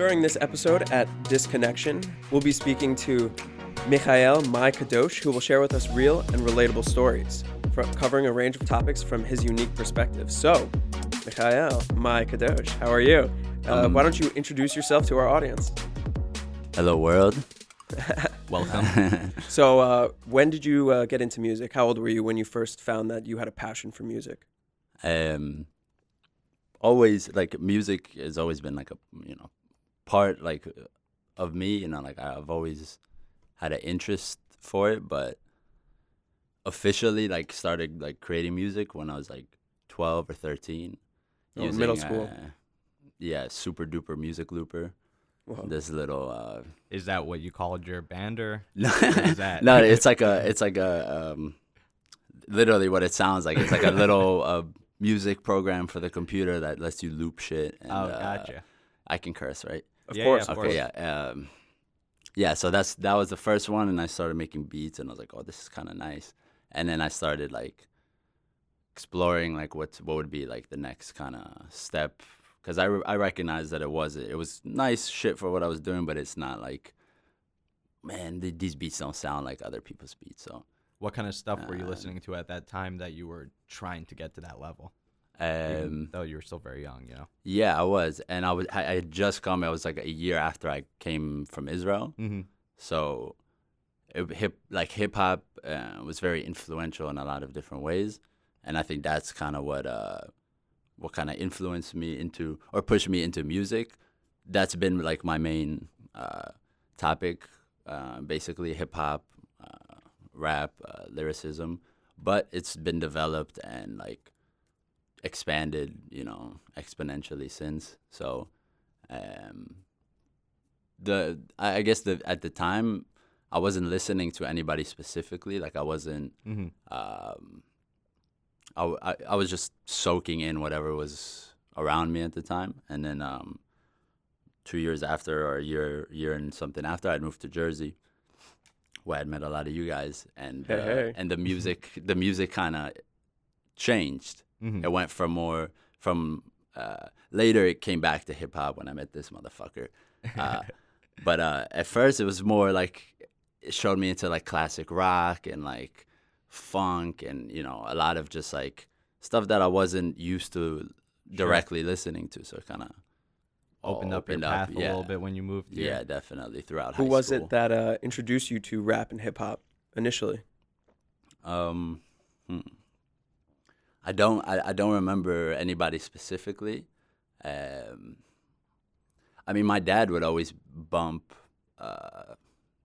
During this episode at Disconnection, we'll be speaking to Mikhail Mai Kadosh, who will share with us real and relatable stories, covering a range of topics from his unique perspective. So, Mikhail Mai Kadosh, how are you? Uh, Um, why don't you introduce yourself to our audience? Hello, world. Welcome. So, uh, when did you uh, get into music? How old were you when you first found that you had a passion for music? Um, always like music has always been like a you know part like of me. You know, like I've always had an interest for it, but officially like started like creating music when I was like twelve or thirteen. Oh, middle school. uh, yeah, super duper music looper. Whoa. This little uh, is that what you called your band or? no, that? no, it's like a, it's like a, um, literally what it sounds like. It's like a little uh, music program for the computer that lets you loop shit. And, oh, uh, gotcha. I can curse, right? Of Yeah, course, yeah, of of course. Okay, yeah, um, yeah. So that's that was the first one, and I started making beats, and I was like, oh, this is kind of nice. And then I started like exploring like what what would be like the next kind of step because I, re- I recognized that it was it was nice shit for what I was doing, but it's not like man th- these beats don't sound like other people's beats. So What kind of stuff were you uh, listening to at that time that you were trying to get to that level? Um, though you were still very young, you know. yeah, I was, and I was I, I had just come. I was like a year after I came from Israel. Mm-hmm. So, it, hip like hip hop uh, was very influential in a lot of different ways, and I think that's kind of what uh, what kind of influenced me into or pushed me into music. That's been like my main uh, topic, uh, basically hip hop, uh, rap, uh, lyricism. But it's been developed and like expanded, you know, exponentially since. So, um, the I guess the at the time I wasn't listening to anybody specifically. Like I wasn't. Mm-hmm. Um, I, I I was just soaking in whatever was around me at the time, and then um, two years after, or a year year and something after, I'd moved to Jersey, where I'd met a lot of you guys, and Hey, uh, hey. and the music the music kind of changed. Mm-hmm. It went from more from uh, later. It came back to hip hop when I met this motherfucker. Uh, but uh, at first, it was more like it showed me into like classic rock and like funk and you know a lot of just like stuff that I wasn't used to directly listening to. So it kind of opened up your path a little bit when you moved Yeah, definitely throughout Who high was school. it that uh, introduced you to rap and hip hop initially? Um, hmm. I don't. I, I don't remember anybody specifically. Um, I mean, my dad would always bump uh,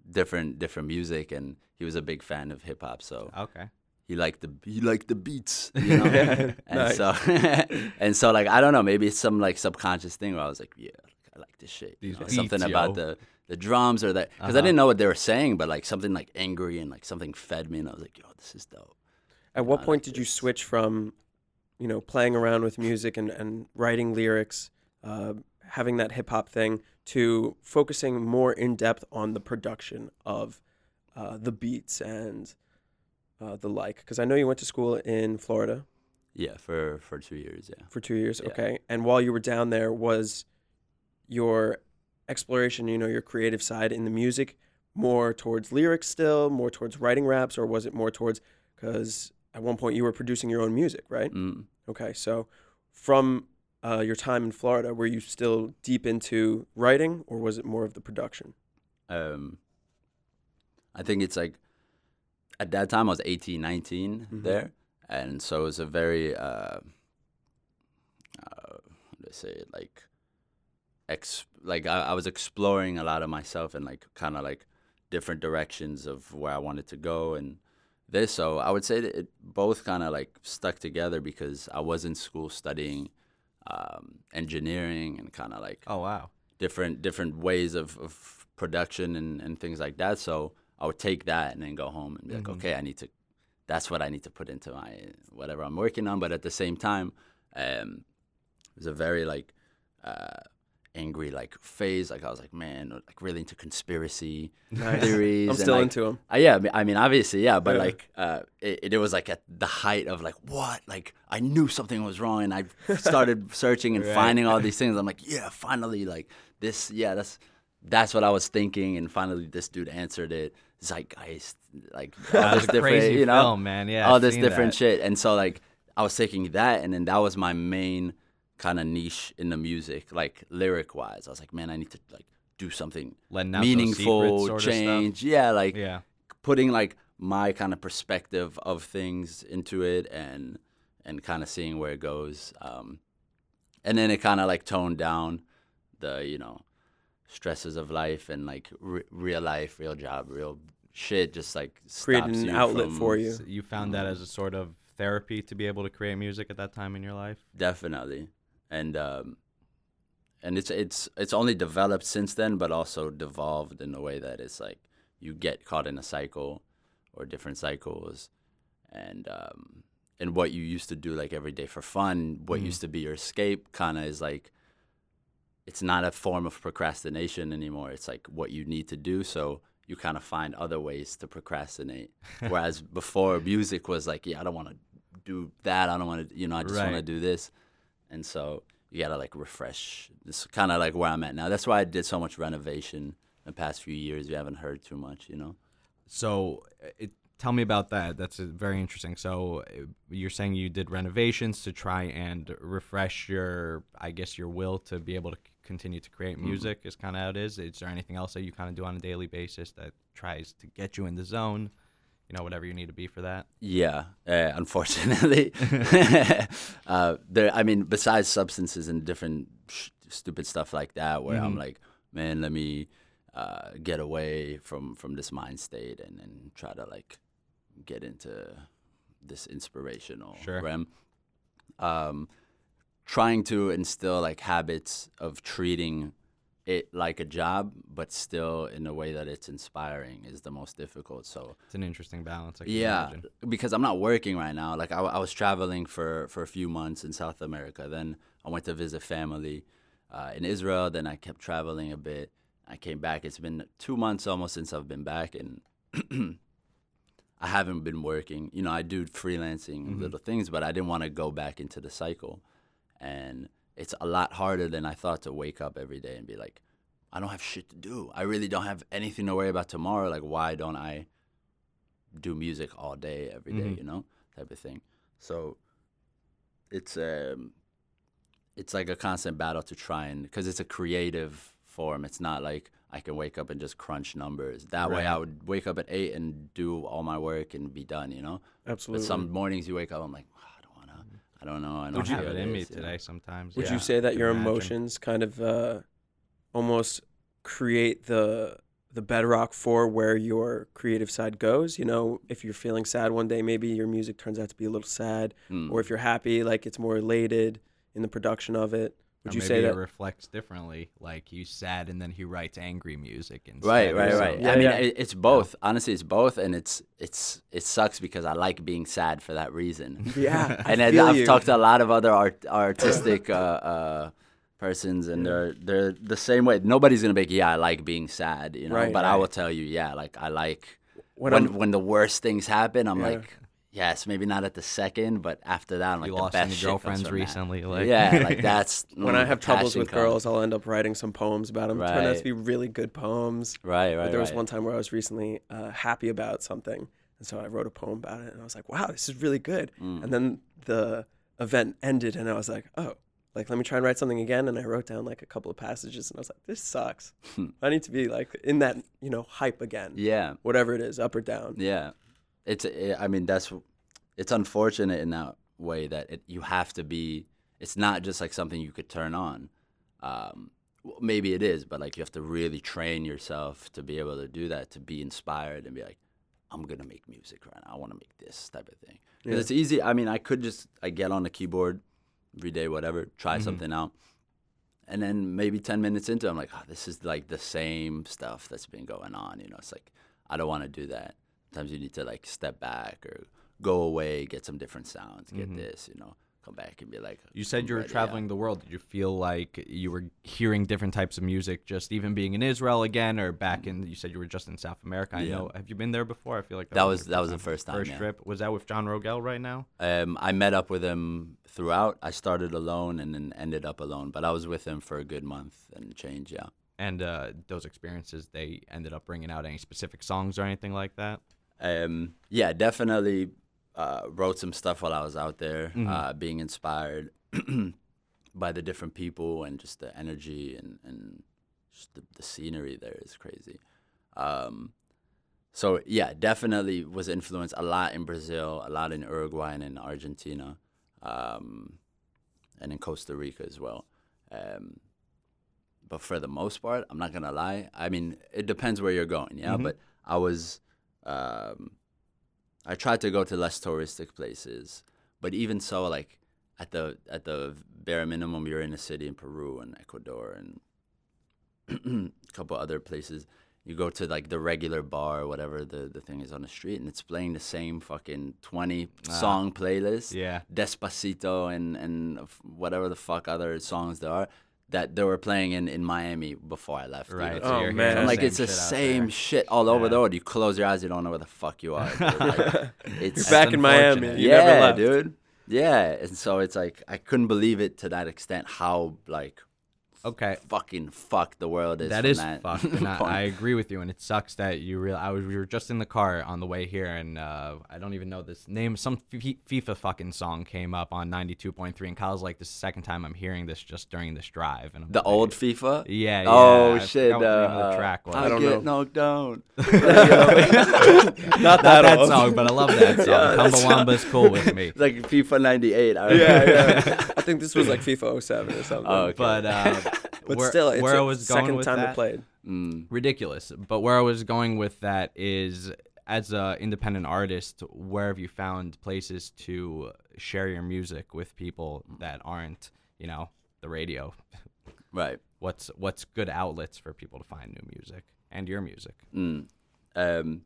different different music, and he was a big fan of hip hop. So Okay. he liked the he liked the beats, you know. and Nice. so and so like I don't know, maybe it's some like subconscious thing where I was like, yeah, I like this shit. you know, beats, something yo. about the the drums or that because I Uh-huh. didn't know what they were saying, but like something like angry and like something fed me, and I was like, yo, this is dope. At what point did you switch from, you know, playing around with music and, and writing lyrics, uh, having that hip hop thing, to focusing more in depth on the production of uh, the beats and uh, the like? Because I know you went to school in Florida Yeah, for for two years. Yeah. for two years. Yeah. Okay. And while you were down there, was your exploration, you know, your creative side in the music more towards lyrics still, more towards writing raps, or was it more towards, because at one point you were producing your own music, right? Mm. Okay, so from uh, your time in Florida, were you still deep into writing, or was it more of the production? Um, I think it's like at that time I was 18, 19 Mhm. there, and so it was a very uh, uh, I say like ex like I, I was exploring a lot of myself and like kind of like different directions of where I wanted to go and this. So I would say that it both kind of like stuck together because I was in school studying um, engineering and kind of like Oh wow. different different ways of, of production and, and things like that. So I would take that and then go home and be like, Mhm. okay, I need to. That's what I need to put into my whatever I'm working on. But at the same time, um, it was a very like uh, angry like phase. Like I was like, man, like really into conspiracy Nice. theories. I'm and, still like, into them. uh, yeah, I mean- obviously, yeah, but Yeah. like, uh, it, it was like at the height of like, what? Like, I knew something was wrong, and I started searching and Right. finding all these things. I'm like, yeah, finally, like this, yeah, that's that's what I was thinking, and finally, this dude answered it. Zeitgeist, like all this different, crazy you know, film, man. Yeah, all I've this different that. shit, and so like, I was taking that, and then that was my main kind of niche in the music, like lyric wise. I was like, man, I need to like do something Letting out those meaningful sort of stuff. change. Yeah, like Yeah. putting like my kind of perspective of things into it and and kind of seeing where it goes. Um, and then it kind of like toned down the you know stresses of life and like re- real life, real job, real shit. Just like Created stops an outlet from- for you. You found that as a sort of therapy to be able to create music at that time in your life. definitely and um and it's it's it's only developed since then but also devolved in a way that it's like you get caught in a cycle or different cycles and um and what you used to do like every day for fun what Mhm. used to be your escape kind of is like it's not a form of procrastination anymore. It's like what you need to do so you kind of find other ways to procrastinate. Whereas before music was like yeah i don't want to do that. I don't want to you know i just want to do this and so you gotta like refresh it's kind of like where i'm at now that's why i did so much renovation the past few years you haven't heard too much you know So, uh, it, tell me about that. That's uh, very interesting. So, uh, you're saying you did renovations to try and refresh your, I guess, your will to be able to continue to create Mm-hmm. music. Is kind of how it is. Is there anything else that you kind of do on a daily basis that tries to get you in the zone? You know, whatever you need to be for that. Yeah, uh, unfortunately, uh, there. I mean, besides substances and different sh- stupid stuff like that, where I'm Mhm. like, man, let me uh, get away from from this mind state and and try to like get into this inspirational Sure. realm. Um, trying to instill like habits of treating it like a job, but still in a way that it's inspiring is the most difficult. So It's an interesting balance. I can yeah, imagine. because I'm not working right now. Like I, I was traveling for for a few months in South America. Then I went to visit family uh, in Israel. Then I kept traveling a bit. I came back. It's been two months almost since I've been back, and I haven't been working. You know, I do freelancing Mhm. little things, but I didn't want to go back into the cycle. And it's a lot harder than I thought to wake up every day and be like, I don't have shit to do. I really don't have anything to worry about tomorrow. Like, why don't I do music all day, every day, Mhm. you know, type of thing. So it's um, it's like a constant battle to try and because it's a creative form. It's not like I can wake up and just crunch numbers. That way, I would wake up at eight and do all my work and be done, you know. Absolutely. But some mornings you wake up, I'm like, "Ah, I don't wanna, I don't know, I don't Would see you have it in me is," you today sometimes? Would yeah. you say that can your imagine. emotions kind of uh, almost create the the bedrock for where your creative side goes? You know, if you're feeling sad one day, maybe your music turns out to be a little sad, Mm. or if you're happy, like it's more elated in the production of it. Would Or you maybe say it that? reflects differently? Like he's sad and then he writes angry music and Right, right, right. Yeah, I mean, yeah. it, it's both. Honestly, it's both, and it's it's it sucks because I like being sad for that reason. Yeah, I and then feel I've you. talked to a lot of other art, artistic uh, uh, persons, and they're they're the same way. Nobody's gonna be like, yeah, I like being sad, you know. Right, but I will tell you, yeah, like I like When when when, the worst things happen. I'm Yeah. like, yes, maybe not at the second, but after that, I'm like You the lost best any shit comes girlfriends from that. recently? Like yeah, like that's when mm, I have troubles with comes. girls, I'll end up writing some poems about them. Right. Turn out to be really good poems. Right, right. But there was right. one time where I was recently uh, happy about something, and so I wrote a poem about it, and I was like, "Wow, this is really good." Mm. And then the event ended, and I was like, "Oh, like let me try and write something again." And I wrote down like a couple of passages, and I was like, "This sucks. I need to be like in that you know hype again, Yeah. whatever it is, up or down." Yeah, it's. It, I mean, that's. It's unfortunate in that way that it, you have to be. It's not just like something you could turn on. Um, maybe it is, but like you have to really train yourself to be able to do that, to be inspired and be like, I'm gonna make music right now. I want to make this type of thing. Because Yeah. it's easy. I mean, I could just I get on the keyboard every day, whatever, try Mhm. something out. And then maybe 10 minutes into it, I'm like, oh, this is like the same stuff that's been going on. You know, it's like, I don't want to do that. Sometimes you need to like step back or go away, get some different sounds, get Mhm. this, you know, come back and be like. You said you were traveling the world. Did you feel like you were hearing different types of music, just even being in Israel again, or back in? You said you were just in South America. I Yeah. know. Have you been there before? I feel like That your was- that was the first time, First yeah. trip. Was that with John Rogel right now? Um, I met up with him throughout. I started alone and then ended up alone, but I was with him for a good month and change. Yeah. And uh, those experiences, they ended up bringing out any specific songs or anything like that. Um, yeah, definitely uh, wrote some stuff while I was out there, Mhm. uh, being inspired by the different people and just the energy and, and just the, the scenery there is crazy. Um, so yeah, definitely was influenced a lot in Brazil, a lot in Uruguay and in Argentina, um, and in Costa Rica as well. Um, but for the most part, I'm not gonna lie. I mean, it depends where you're going, yeah. Mhm. But I was, um, I tried to go to less touristic places, but even so, like at the at the bare minimum, you're in a city in Peru and Ecuador and a couple other places. You go to like the regular bar or whatever the, the thing is on the street, and it's playing the same fucking twenty Ah. song playlist. Yeah. Despacito and and whatever the fuck other songs there are that they were playing in, in Miami before I left. you Right. know? Oh, you're man. I'm like it's the same shit all over Yeah. the world. You close your eyes, you don't know where the fuck you are. Like, it's You're back in Miami. You yeah, never left. dude. Yeah, and so it's like I couldn't believe it to that extent how like Okay. fucking fuck the world is. That is from is that fucked, and I. I agree with you. And it sucks that you real. I was we were just in the car on the way here, and uh, I don't even know this name. Some F- FIFA fucking song came up on ninety two point three, and Kyle's like, "This is the second time I'm hearing this just during this drive." And I'm the like, old FIFA. yeah, yeah. Oh I shit! forgot what the name of the uh, track was. I, I don't get know. knocked down. Not Not that, that old. song, but I love that song. Yeah, that's- Chumbawamba's cool with me. like FIFA '98. I yeah, yeah. I think this was like FIFA 07 or something. Oh, okay. But uh, But where, still, it's where a I was going second with time that, it played. Mm, ridiculous. But where I was going with that is, as an independent artist, where have you found places to share your music with people that aren't, you know, the radio? right. What's what's good outlets for people to find new music and your music? Mm. Um, g-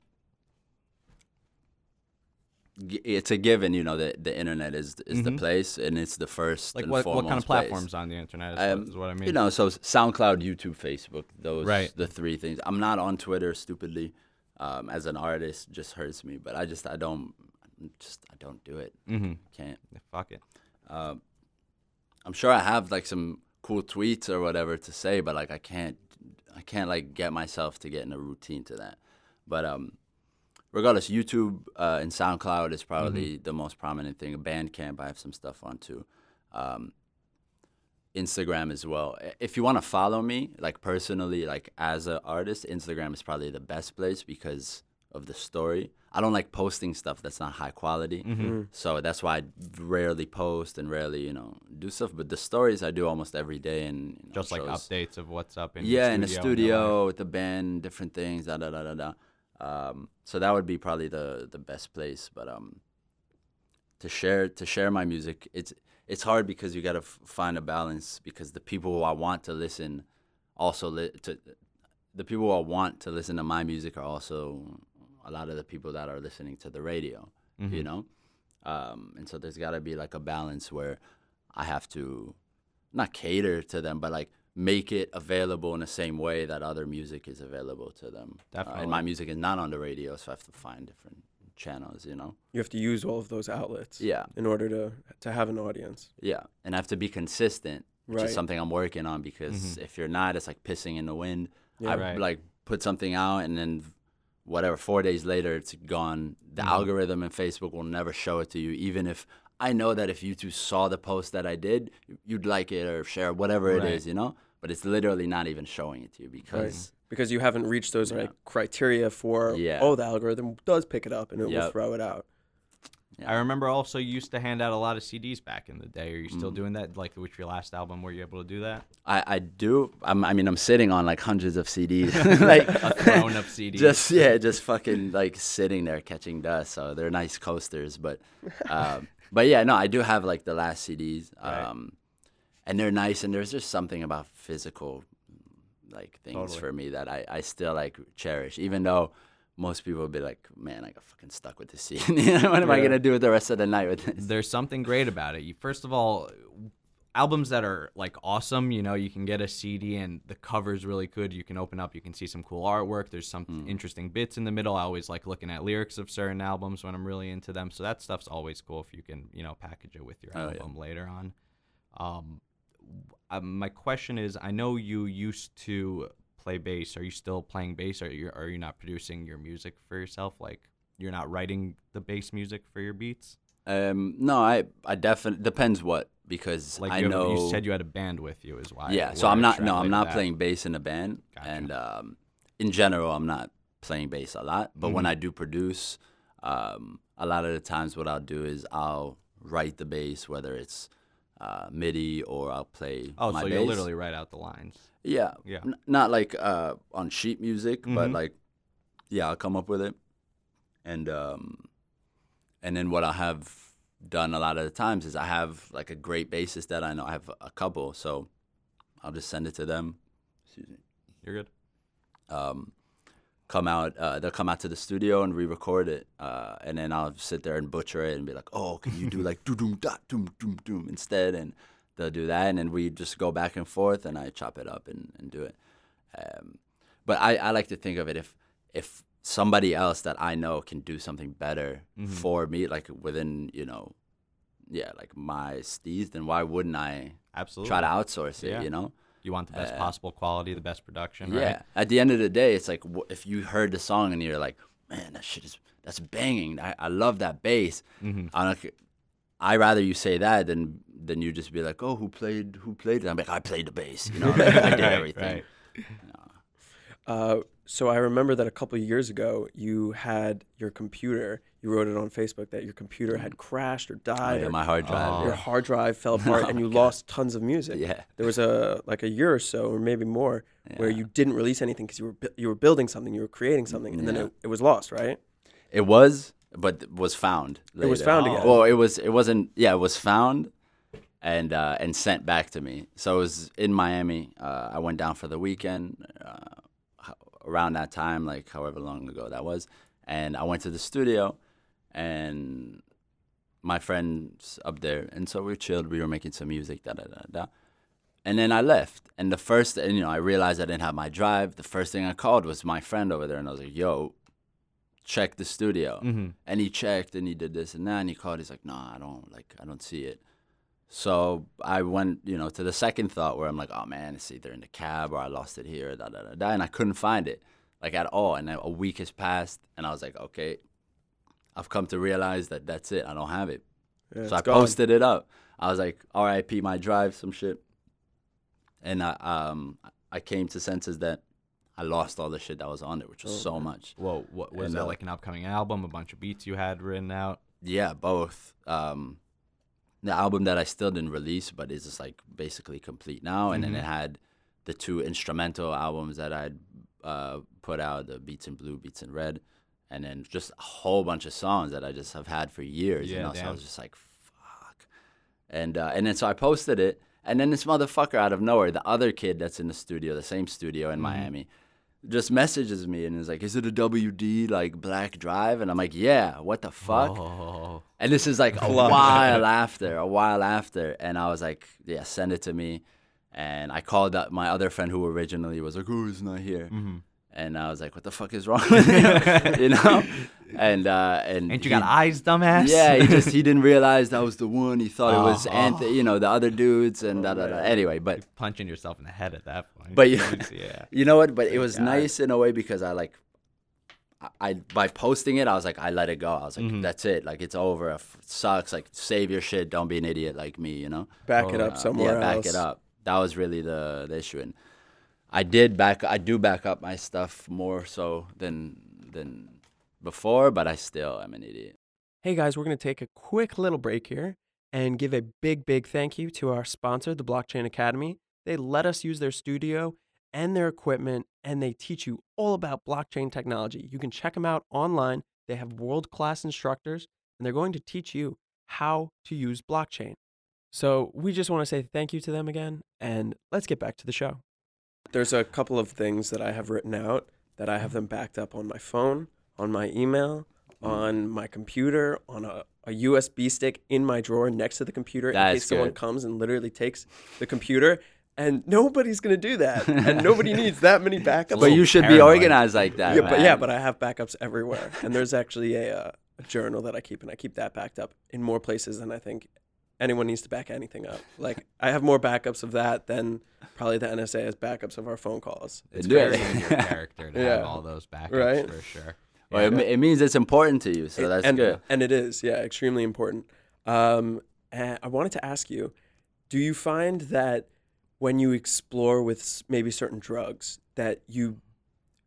it's a given, you know, that the internet is is the Mhm. place, and it's the first. Like what, what kind of foremost place. platforms on the internet is, Um, what, is what I mean. You know, so SoundCloud, YouTube, Facebook, those Right. the three things. I'm not on Twitter stupidly. Um, as an artist, just hurts me, but I just I don't just I don't do it. mm-hmm. Can't. Fuck it. Um, I'm sure I have like some cool tweets or whatever to say, but like I can't I can't like get myself to get in a routine to that. But um, regardless, YouTube uh, and SoundCloud is probably the most prominent thing. Bandcamp, I have some stuff on too. Um, Instagram as well. If you want to follow me, like personally, like as an artist, Instagram is probably the best place because of the story. I don't like posting stuff that's not high quality. Mm-hmm. So that's why I rarely post and rarely, you know, do stuff. But the stories I do almost every day, and you know, Just like shows- updates of what's up in yeah, the in the studio. and your life. studio with the band, different things, da da da da da. Um, so that would be probably the the best place. But um, to share to share my music, it's it's hard because you got to f- find a balance because the people who I want to listen also li- to the people who I want to listen to my music are also a lot of the people that are listening to the radio you Mhm. know um, and so there's got to be like a balance where i have to not cater to them but like make it available in the same way that other music is available to them Uh, and my music is not on the radio so i have to find different channels you know You have to use all of those outlets yeah in order to to have an audience. yeah and i have to be consistent which Right. is something i'm working on because if you're not it's like pissing in the wind Yeah. i Right. like put something out and then whatever four days later it's gone the algorithm in facebook will never show it to you even if i know that if you two saw the post that i did you'd like it or share whatever it Right. is you know but it's literally not even showing it to you because Because you haven't reached those Yeah. like criteria for Yeah. oh the algorithm does pick it up and it will throw it out. I remember also you used to hand out a lot of CDs back in the day. Are you Mm. still doing that? Like with your last album, were you able to do that? I, I do I'm, i mean i'm sitting on like hundreds of cds like A throne of CDs. just yeah just fucking like sitting there catching dust so they're nice coasters but um, but yeah no i do have like the last cds Right. And they're nice and there's just something about physical like things Totally. for me that I, I still like cherish even though most people would be like, "Man, I got fucking stuck with this scene. what am I gonna do with the rest of the night with this?" There's something great about it. You first of all, albums that are like awesome. You know, you can get a CD and the cover's really good. You can open up, you can see some cool artwork. There's some Mm. interesting bits in the middle. I always like looking at lyrics of certain albums when I'm really into them. So that stuff's always cool if you can, you know, package it with your Oh, yeah. album later on. Um, uh, my question is, I know you used to play bass. Are you still playing bass? Are you, are you not producing your music for yourself? Like you're not writing the bass music for your beats? Um, no, I I definitely depends what because Like I you, know you said you had a band with you, is why. yeah. So I'm not no, I'm not that. playing bass in a band, Gotcha. and um, in general, I'm not playing bass a lot. But Mm-hmm. when I do produce, um, a lot of the times what I'll do is I'll write the bass, whether it's uh, MIDI or I'll play. Oh, my so you literally write out the lines. Yeah. Yeah. N- not like uh, on sheet music, but Mhm. like, yeah, I'll come up with it, and um, and then what I have done a lot of the times is I have like a great bassist that I know. I have a couple, so I'll just send it to them. Excuse me. You're good. Um, come out. Uh, they'll come out to the studio and re-record it, uh, and then I'll sit there and butcher it and be like, "Oh, can you do like doom doom dot doom doom doom instead?" And they'll do that, and then we just go back and forth, and I chop it up and, and do it. Um, but I, I like to think of it if if somebody else that I know can do something better Mhm. for me, like within you know, yeah, like my steez, then why wouldn't I Absolutely. try to outsource it? Yeah. You know. You want the best uh, possible quality, the best production, Yeah. right? At the end of the day, it's like wh- if you heard the song and you're like, man, that shit is that's banging. I, I love that bass. Mm-hmm. I don't. c- I rather you say that than than you just be like, oh, who played who played it? I'm like, I played the bass. You know, like, I did Right, everything. right. Uh, so I remember that a couple of years ago, you had your computer. You wrote it on Facebook that your computer had crashed or Oh, died, yeah, or my hard drive. your Oh. hard drive fell apart, and Oh, you God. lost tons of music. Yeah. There was a like a year or so, or maybe more, where you didn't release anything because you were you were building something, you were creating something, and then it, it was lost, right? It was, but was found. It was found Oh. again. Well, it was. It wasn't. Yeah, it was found, and uh, and sent back to me. So it was in Miami. Uh, I went down for the weekend uh, around that time, like however long ago that was, and I went to the studio, and my friends up there, and so we chilled. We were making some music, da da da da. And then I left, and the first, and you know, I realized I didn't have my drive. The first thing I called was my friend over there, and I was like, "Yo, check the studio." Mm-hmm. and he checked and he did this and that and he called he's like nah i don't like i don't see it so i went you know to the second thought where i'm like oh man it's either in the cab or i lost it here da, da, da, da, and i couldn't find it like at all and a week has passed and i was like okay i've come to realize that that's it i don't have it Yeah, so i gone. posted it up i was like rip my drive some shit and i um i came to senses that i lost all the shit that was on it which was Oh, so man. much Whoa, what was And, that uh, like an upcoming album? A bunch of beats you had written out? Yeah, both. Um, the album that I still didn't release, but is just like basically complete now, and Mhm. then it had the two instrumental albums that I'd uh, put out, the Beats in Blue, Beats in Red, and then just a whole bunch of songs that I just have had for years. you Yeah, know, so I was just like, fuck. And uh, and then so I posted it, and then this motherfucker out of nowhere, the other kid that's in the studio, the same studio in Mhm. Miami, just messages me and is like, "Is it a WD like Black Drive?" And I'm like, "Yeah, what the fuck?" Oh. And this is like a while after, a while after. And I was like, yeah, send it to me. And I called up my other friend who originally was like, oh, he's not here. Mm-hmm. And I was like, what the fuck is wrong with him? you know? And, uh, and Ain't you he- got eyes, dumbass? Yeah, he just, he didn't realize that was the one. He thought it was Oh. Anthony, you know, the other dudes and da da da. Anyway, but You're punching yourself in the head at that point. But you- yeah. you know what? But it was God. nice in a way because I like, I, I by posting it, I was like, I let it go. I was like, Mhm. that's it. Like it's over. If it sucks. Like save your shit. Don't be an idiot like me. You know. Back it Oh, up uh, somewhere yeah, back else. it up. That was really the, the issue, and I did back. I do back up my stuff more so than than before, but I still am an idiot. Hey guys, we're going to take a quick little break here and give a big, big thank you to our sponsor, the Blockchain Academy. They let us use their studio and their equipment, and they teach you all about blockchain technology. You can check them out online. They have world class instructors, and they're going to teach you how to use blockchain. So we just want to say thank you to them again, and let's get back to the show. There's a couple of things that I have written out that I have them backed up on my phone, on my email, on my computer, on a, a USB stick in my drawer next to the computer in That's case someone good. comes and literally takes the computer. And nobody's gonna do that, and nobody needs that many backups. But you should be paranoid. organized like that. yeah, but yeah, man. but I have backups everywhere, and there's actually a, uh, a journal that I keep, and I keep that backed up in more places than I think anyone needs to back anything up. Like I have more backups of that than probably the NSA has backups of our phone calls. It's very in your character to Yeah. have all those backups Right. for sure. Well, it, it means it's important to you, so that's and, good. And it is, yeah, extremely important. Um, and I wanted to ask you, do you find that when you explore with maybe certain drugs, that you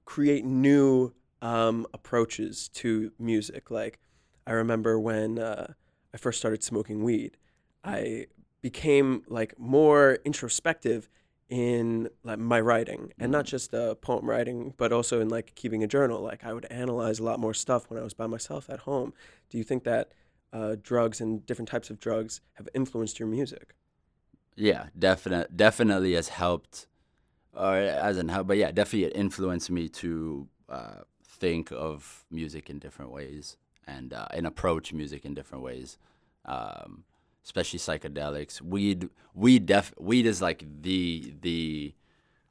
create new um, approaches to music? Like, I remember when uh, I first started smoking weed, I became like more introspective in like my writing and not just uh, poem writing but also in like keeping a journal. Like i would analyze a lot more stuff when i was by myself at home. Do you think that uh, drugs and different types of drugs have influenced your music? Yeah, definitely, definitely has helped, or hasn't helped, but yeah, definitely it influenced me to uh, think of music in different ways and uh, and approach music in different ways, um, especially psychedelics. Weed, weed, def, weed is like the the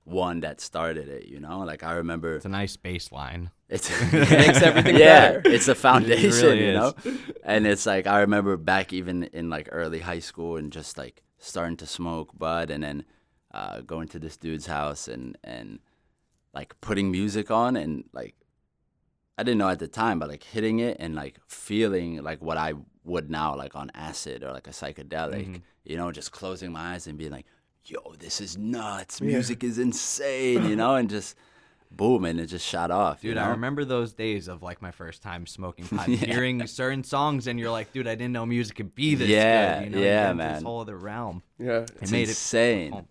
one that started it. You know, like I remember It's a nice baseline. it's makes everything yeah, better. it's a foundation, It really you is. know. And it's like I remember back even in like early high school and just like starting to smoke bud, and then uh, going to this dude's house and and like putting music on and like I didn't know at the time, but like hitting it and like feeling like what I would now like on acid or like a psychedelic, Mm-hmm. you know, just closing my eyes and being like, "Yo, this is nuts! Yeah. Music is insane!" You know, and just boom, and it just shot off. you Dude, I remember those days of like my first time smoking pot, Yeah. hearing certain songs, and you're like, dude, I didn't know music could be this Yeah, good. You know, you yeah, get into This man. whole other realm. yeah It It's made it insane. it.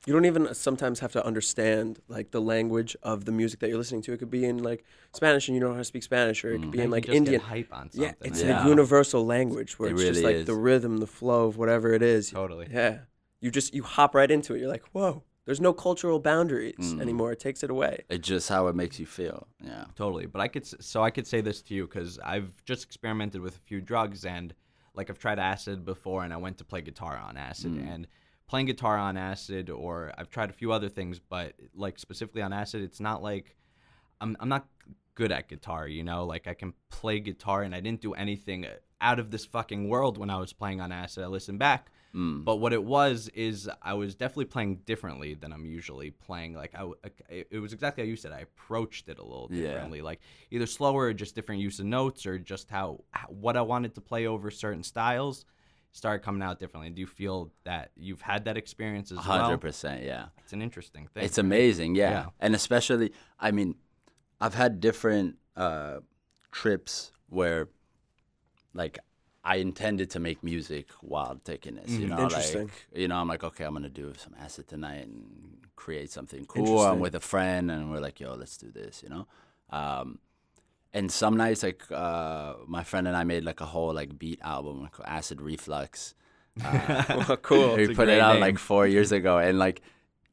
My god. you don't even sometimes have to understand like the language of the music that you're listening to it could be in like spanish and you don't know how to speak spanish or it could be Yeah, in you like just get indian hype on yeah it's Yeah. a universal language where It it's just really like the rhythm the flow of whatever it is Totally. Yeah. You just you hop right into it. You're like, whoa, there's no cultural boundaries Mm. anymore. It takes it away. It's just how it makes you feel. Yeah. Totally, but I could so I could say this to you because I've just experimented with a few drugs and like I've tried acid before and I went to play guitar on acid Mm. and playing guitar on acid or I've tried a few other things but like specifically on acid it's not like I'm I'm not good at guitar you know like I can play guitar and I didn't do anything out of this fucking world when I was playing on acid I listened back Mm. but what it was is I was definitely playing differently than I'm usually playing. Like I, it was exactly how you said. I approached it a little Yeah. differently, like either slower or just different use of notes or just how what I wanted to play over certain styles started coming out differently. Do you feel that you've had that experience as well? hundred percent. Yeah. It's an interesting thing. It's amazing. Yeah. Yeah. And especially, I mean, I've had different uh, trips where, like, I intended to make music while taking this. You Mhm. know, Interesting. like, you know, I'm like, okay, I'm gonna do some acid tonight and create something cool. I'm with a friend, and we're like, yo, let's do this. You know. Um, and some nights, like, uh, my friend and I made like a whole like beat album called Acid Reflux. Uh, Well, cool. we put it out name. like four years ago, and like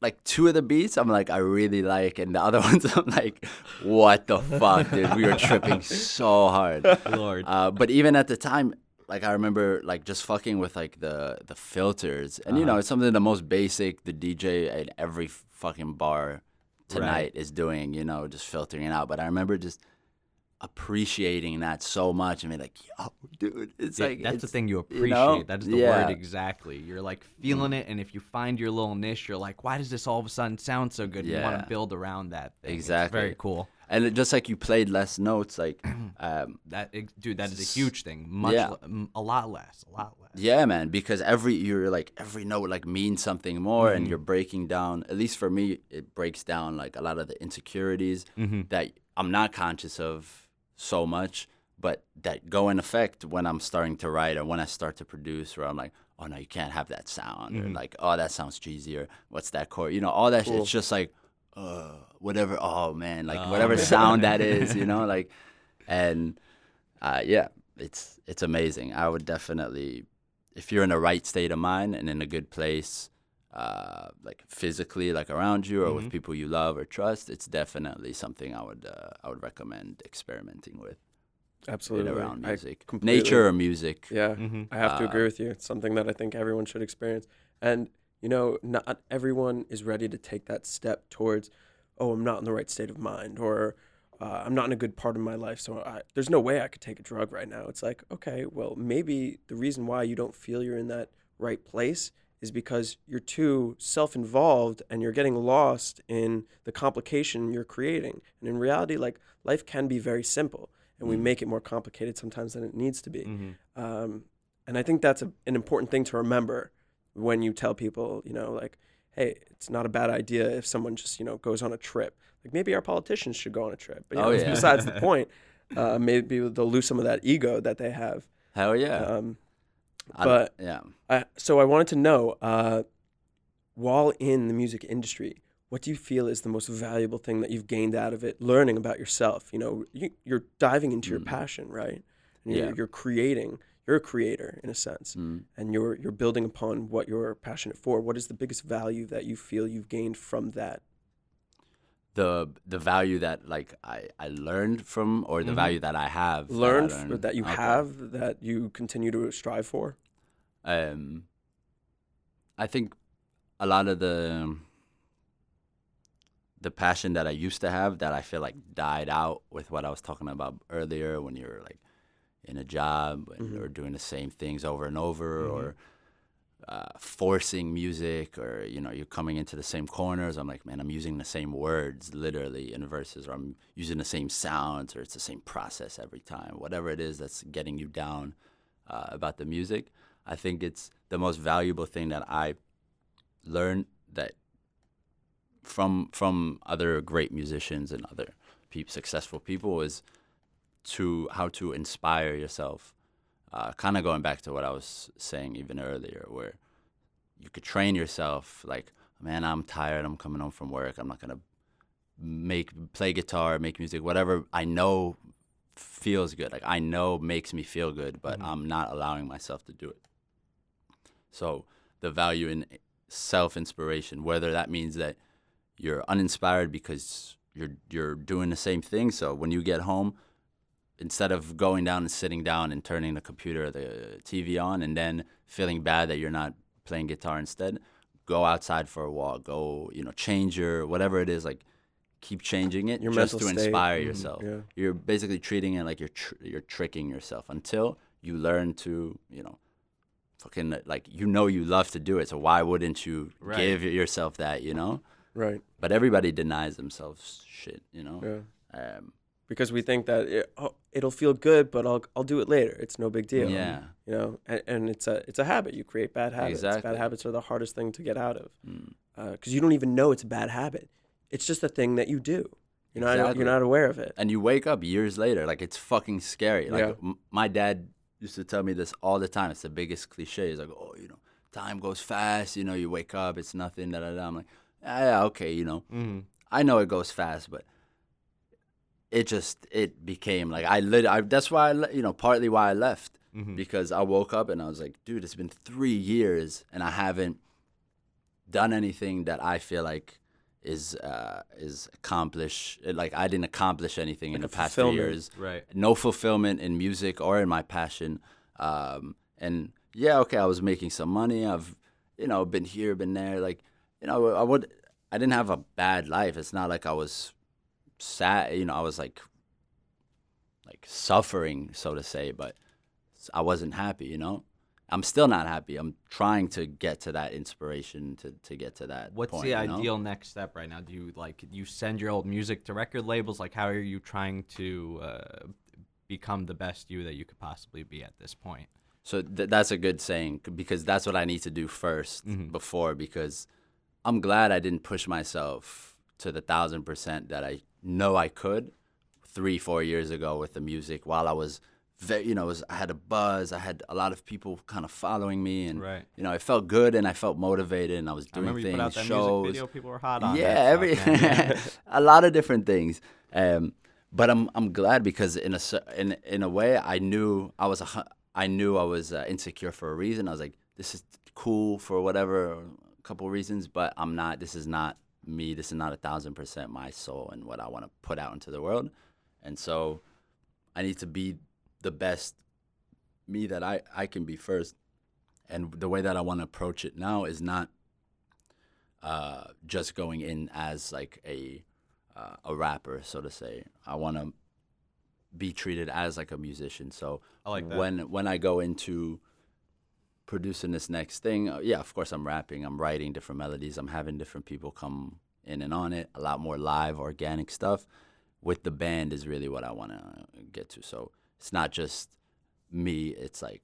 like two of the beats I'm like I really like, and the other ones I'm like, what the fuck, dude? We were tripping so hard. Lord. Uh, but even at the time, like I remember like just fucking with like the the filters, and you know Uh-huh. it's something the most basic the DJ at every fucking bar tonight is doing, you know, just filtering it out. But I remember just appreciating that so much and being like, yo, dude, it's Yeah, like that's the thing you you appreciate. know? That is the Yeah. word exactly. You're like feeling it, and if you find your little niche, you're like, why does this all of a sudden sound so good? You want to build around that. Thing. It's Exactly. very cool. and it, just like you played less notes, like um, That dude, that is a huge thing. Much, yeah. le- a lot less, a lot less. Yeah, man, because every you're like every note like means something more, and Mhm. you're breaking down. At least for me, it breaks down like a lot of the insecurities Mm-hmm. that I'm not conscious of so much, but that go in effect when I'm starting to write or when I start to produce. Where I'm like, oh no, you can't have that sound, or Mhm. like, oh that sounds cheesy, or what's that chord? You know, all that. Cool. It's just like, uh, whatever. Oh man, like Oh, whatever man. sound that is, you know, like, and uh, yeah, it's it's amazing. I would definitely if you're in the right state of mind and in a good place, uh, like physically, like around you or Mhm. with people you love or trust, it's definitely something I would uh, I would recommend experimenting with Absolutely. around music, nature or music. Yeah, Mm-hmm. I have to Uh, agree with you. It's something that I think everyone should experience. And, you know, not everyone is ready to take that step towards, oh, I'm not in the right state of mind or uh, I'm not in a good part of my life. So I, there's no way I could take a drug right now. It's like, okay, well, maybe the reason why you don't feel you're in that right place is because you're too self involved and you're getting lost in the complication you're creating. And in reality, like, life can be very simple. And we Mm. make it more complicated sometimes than it needs to be. Mm-hmm. Um, and I think that's a, an important thing to remember when you tell people, you know, like, hey, it's not a bad idea if someone just, you know, goes on a trip. Like maybe our politicians should go on a trip. But you Oh, know, yeah. besides the point, uh, maybe they'll lose some of that ego that they have. Hell yeah. Um, I- but- yeah. I, so I wanted to know, uh, while in the music industry, what do you feel is the most valuable thing that you've gained out of it, learning about yourself? You know, you, you're diving into your Mm. passion, right? And Yeah. you're, you're creating. You're a creator in a sense Mm. and you're you're building upon what you're passionate for. What is the biggest value that you feel you've gained from that? The the value that like I, I learned from or the Mhm. value that I have that I Learned f- learned- that you Okay. have that you continue to strive for. um, I think a lot of the the passion that I used to have that I feel like died out with what I was talking about earlier when you're like in a job and Mhm. or doing the same things over and over Mhm. or uh, forcing music or you know you're coming into the same corners i'm like man i'm using the same words literally in verses or i'm using the same sounds or it's the same process every time whatever it is that's getting you down uh, about the music. I think it's the most valuable thing that i learned that from from other great musicians and other peop successful people is to how to inspire yourself uh, kind of going back to what I was saying even earlier, where you could train yourself like, man, I'm tired. I'm coming home from work. I'm not gonna make play guitar, make music, whatever I know feels good. Like I know makes me feel good, but Mhm. I'm not allowing myself to do it. So the value in self inspiration, whether that means that you're uninspired because you're you're doing the same thing. So when you get home, instead of going down and sitting down and turning the computer or the TV on and then feeling bad that you're not playing guitar instead, go outside for a walk. Go, you know, change your whatever it is. Like, keep changing it Your just to state. inspire Mhm. yourself. Yeah. You're basically treating it like you're tr- you're tricking yourself until you learn to, you know, fucking like you know you love to do it. So why wouldn't you Right. give yourself that? You know. Right. But everybody denies themselves shit. You know. Yeah. Um, Because we think that it, oh, it'll feel good, but I'll I'll do it later. It's no big deal. Yeah. You know, and, and it's a it's a habit. You create bad habits. Exactly. Bad habits are the hardest thing to get out of mm. because you don't even know it's a bad habit. It's just a thing that you do. You're not Exactly. you're not aware of it. and you wake up years later like it's fucking scary like Yeah. m- my dad used to tell me this all the time it's the biggest cliche he's like oh you know time goes fast you know you wake up it's nothing da, da, da. i'm like ah, yeah okay you know Mm-hmm. i know it goes fast but it just it became like i lit I, that's why i le- you know partly why i left Mm-hmm. because I woke up and I was like, dude, it's been three years and I haven't done anything that I feel like is uh, is accomplish. Like I didn't accomplish anything in the past three years. Right. No fulfillment in music or in my passion. Um, and yeah, okay, I was making some money. I've you know been here, been there. Like you know, I would. I didn't have a bad life. It's not like I was sad. You know, I was like like suffering, so to say, but I wasn't happy, you know. I'm still not happy. I'm trying to get to that inspiration to, to get to that. What's point, the you know? ideal next step right now? Do you like you send your old music to record labels? Like, how are you trying to uh, become the best you that you could possibly be at this point? So th- that's a good saying because that's what I need to do 1st Mhm. before because I'm glad I didn't push myself to the thousand percent that I know I could three four years ago with the music while I was very you know was, I had a buzz I had a lot of people kind of following me and Right. you know I felt good and I felt motivated and I was I doing you things put out that shows music video. People were hot on. yeah, every a lot of different things. Um, but I'm I'm glad because in a in in a way I knew I was a I knew I was uh, insecure for a reason. I was like, this is cool for whatever couple reasons, but I'm not. This is not me. This is not a thousand percent my soul and what I want to put out into the world. And so, I need to be the best me that I I can be first. And the way that I want to approach it now is not uh, just going in as like a uh, a rapper, so to say. I want to be treated as like a musician. So I like that. when when I go into producing this next thing, uh, yeah, of course I'm rapping, I'm writing different melodies, I'm having different people come in and on it, a lot more live, organic stuff. With the band is really what I want to get to. So it's not just me; it's like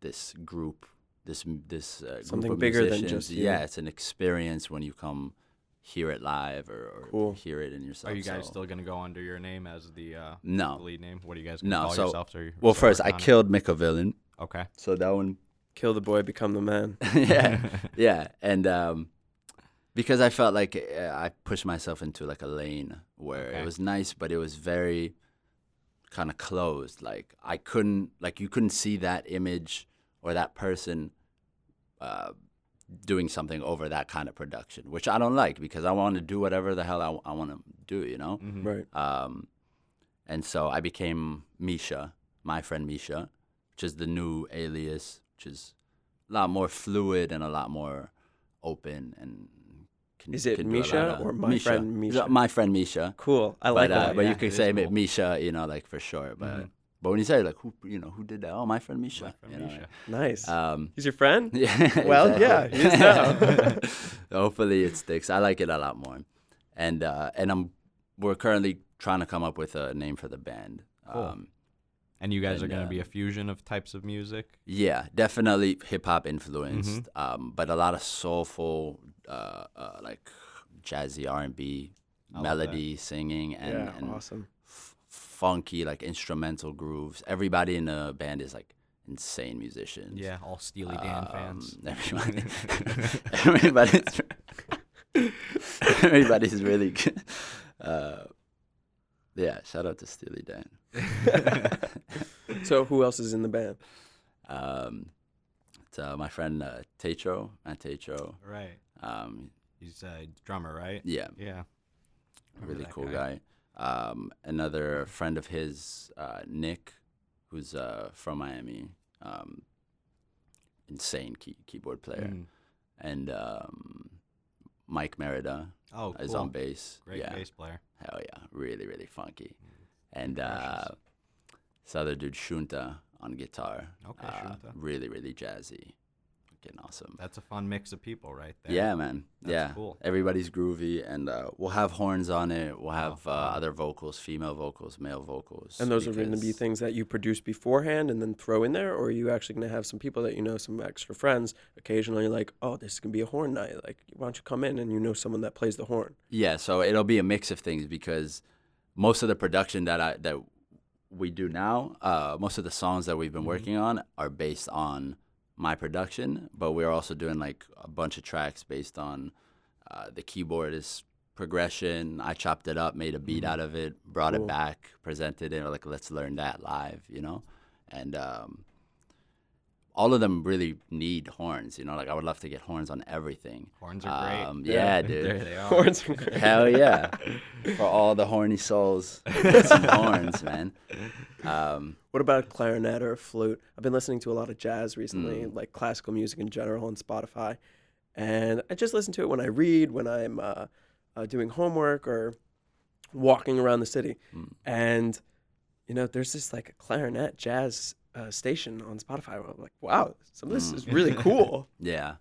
this group, this this uh, Something group of bigger than just you. yeah. It's an experience when you come hear it live or, or Cool. hear it in yourself. Are you guys so- still gonna go under your name as the uh, No. the lead name? What are you guys gonna No, call so- yourselves? Or Well, first I working on it? killed Mick a villain, Okay. so that one Kill the boy, become the man. yeah, yeah, and um, because I felt like uh, I pushed myself into like a lane where Okay. it was nice, but it was very kind of closed. Like I couldn't, like you couldn't see that image or that person uh, doing something over that kind of production, which I don't like because I want to do whatever the hell I, I want to do, you know. Mhm. Right. Um, and so I became Mesha, my friend Mesha, which is the new alias, which is a lot more fluid and a lot more open and. Can, Is it can do a lot Mesha or my friend Mesha? My friend Mesha. Cool. I like but, uh, that. but yeah, you can say cool. Mesha, you know, like for sure. But Mhm. but when you say like who, you know, who did that? Oh, my friend Mesha. My friend you know, Mesha. Nice. Um, He's your friend? yeah. Well, yeah, he now. Hopefully it sticks. I like it a lot more, and uh, and I'm we're currently trying to come up with a name for the band. Cool. Um, And you guys And, are gonna be uh, a fusion of types of music. yeah, definitely hip hop influenced, Mm-hmm. um, but a lot of soulful, uh, uh, like jazzy R and B, melody, singing, and, yeah, and awesome. f- funky like instrumental grooves. Everybody in the band is like insane musicians. Yeah, all Steely Dan fans. Um, Everybody, everybody's, everybody's really good. Yeah, shout out to Steely Dan. So who else is in the band? Um, it's uh, my friend uh, Tetro, Matt Tetro. Right. Um, He's a drummer, right? yeah, Yeah. Remember really that cool guy. Um, another friend of his, uh, Nick, who's uh, from Miami. Um, insane key- keyboard player. Mm. And um, Mike Merida Oh, is on bass. Great yeah. bass player. Hell yeah, really, really funky. And uh, this other dude, Shunta, on guitar. Okay, uh, Shunta. Really, really jazzy. Fucking awesome. That's a fun mix of people right there. Yeah, man. That's yeah. cool. Everybody's groovy, and uh, we'll have horns on it. We'll have uh, other vocals, female vocals, male vocals. And those are going to be things that you produce beforehand and then throw in there, or are you actually going to have some people that you know, some extra friends, occasionally like, oh, this is going to be a horn night. Like, why don't you come in and you know someone that plays the horn? Yeah, so it'll be a mix of things because most of the production that I that we do now, uh, most of the songs that we've been working on are based on my production, but we're also doing like a bunch of tracks based on uh, the keyboardist progression. I chopped it up, made a beat out of it, brought Cool. it back, presented it. Like, let's learn that live, you know, and um, all of them really need horns. You know, like I would love to get horns on everything. Horns are great. Um, yeah, There dude. they are. Horns are great. Hell yeah. For all the horny souls. Get some horns, man. Um, What about a clarinet or a flute? I've been listening to a lot of jazz recently, Mm. like classical music in general on Spotify. And I just listen to it when I read, when I'm uh, uh, doing homework or walking around the city. Mm. And, you know, there's this like a clarinet jazz uh, station on Spotify. where I'm like, wow, some of this Mm. is really cool. yeah.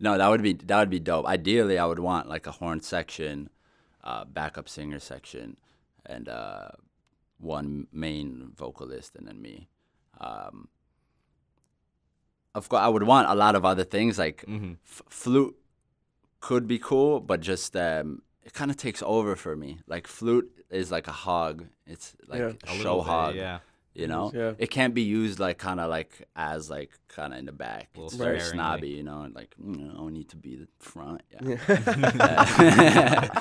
No, that would be that would be dope. Ideally, I would want like a horn section, uh, backup singer section, and uh, one main vocalist, and then me. Um, of course, I would want a lot of other things like hmm f- flute could be cool, but just um, it kind of takes over for me. Like flute is like a hog. It's like Yeah. a A show little bit, hog. yeah. You know, Yeah. it can't be used like kind of like as like kind of in the back. Little It's very snobby, you know. and Like you know, I need to be the front. Yeah.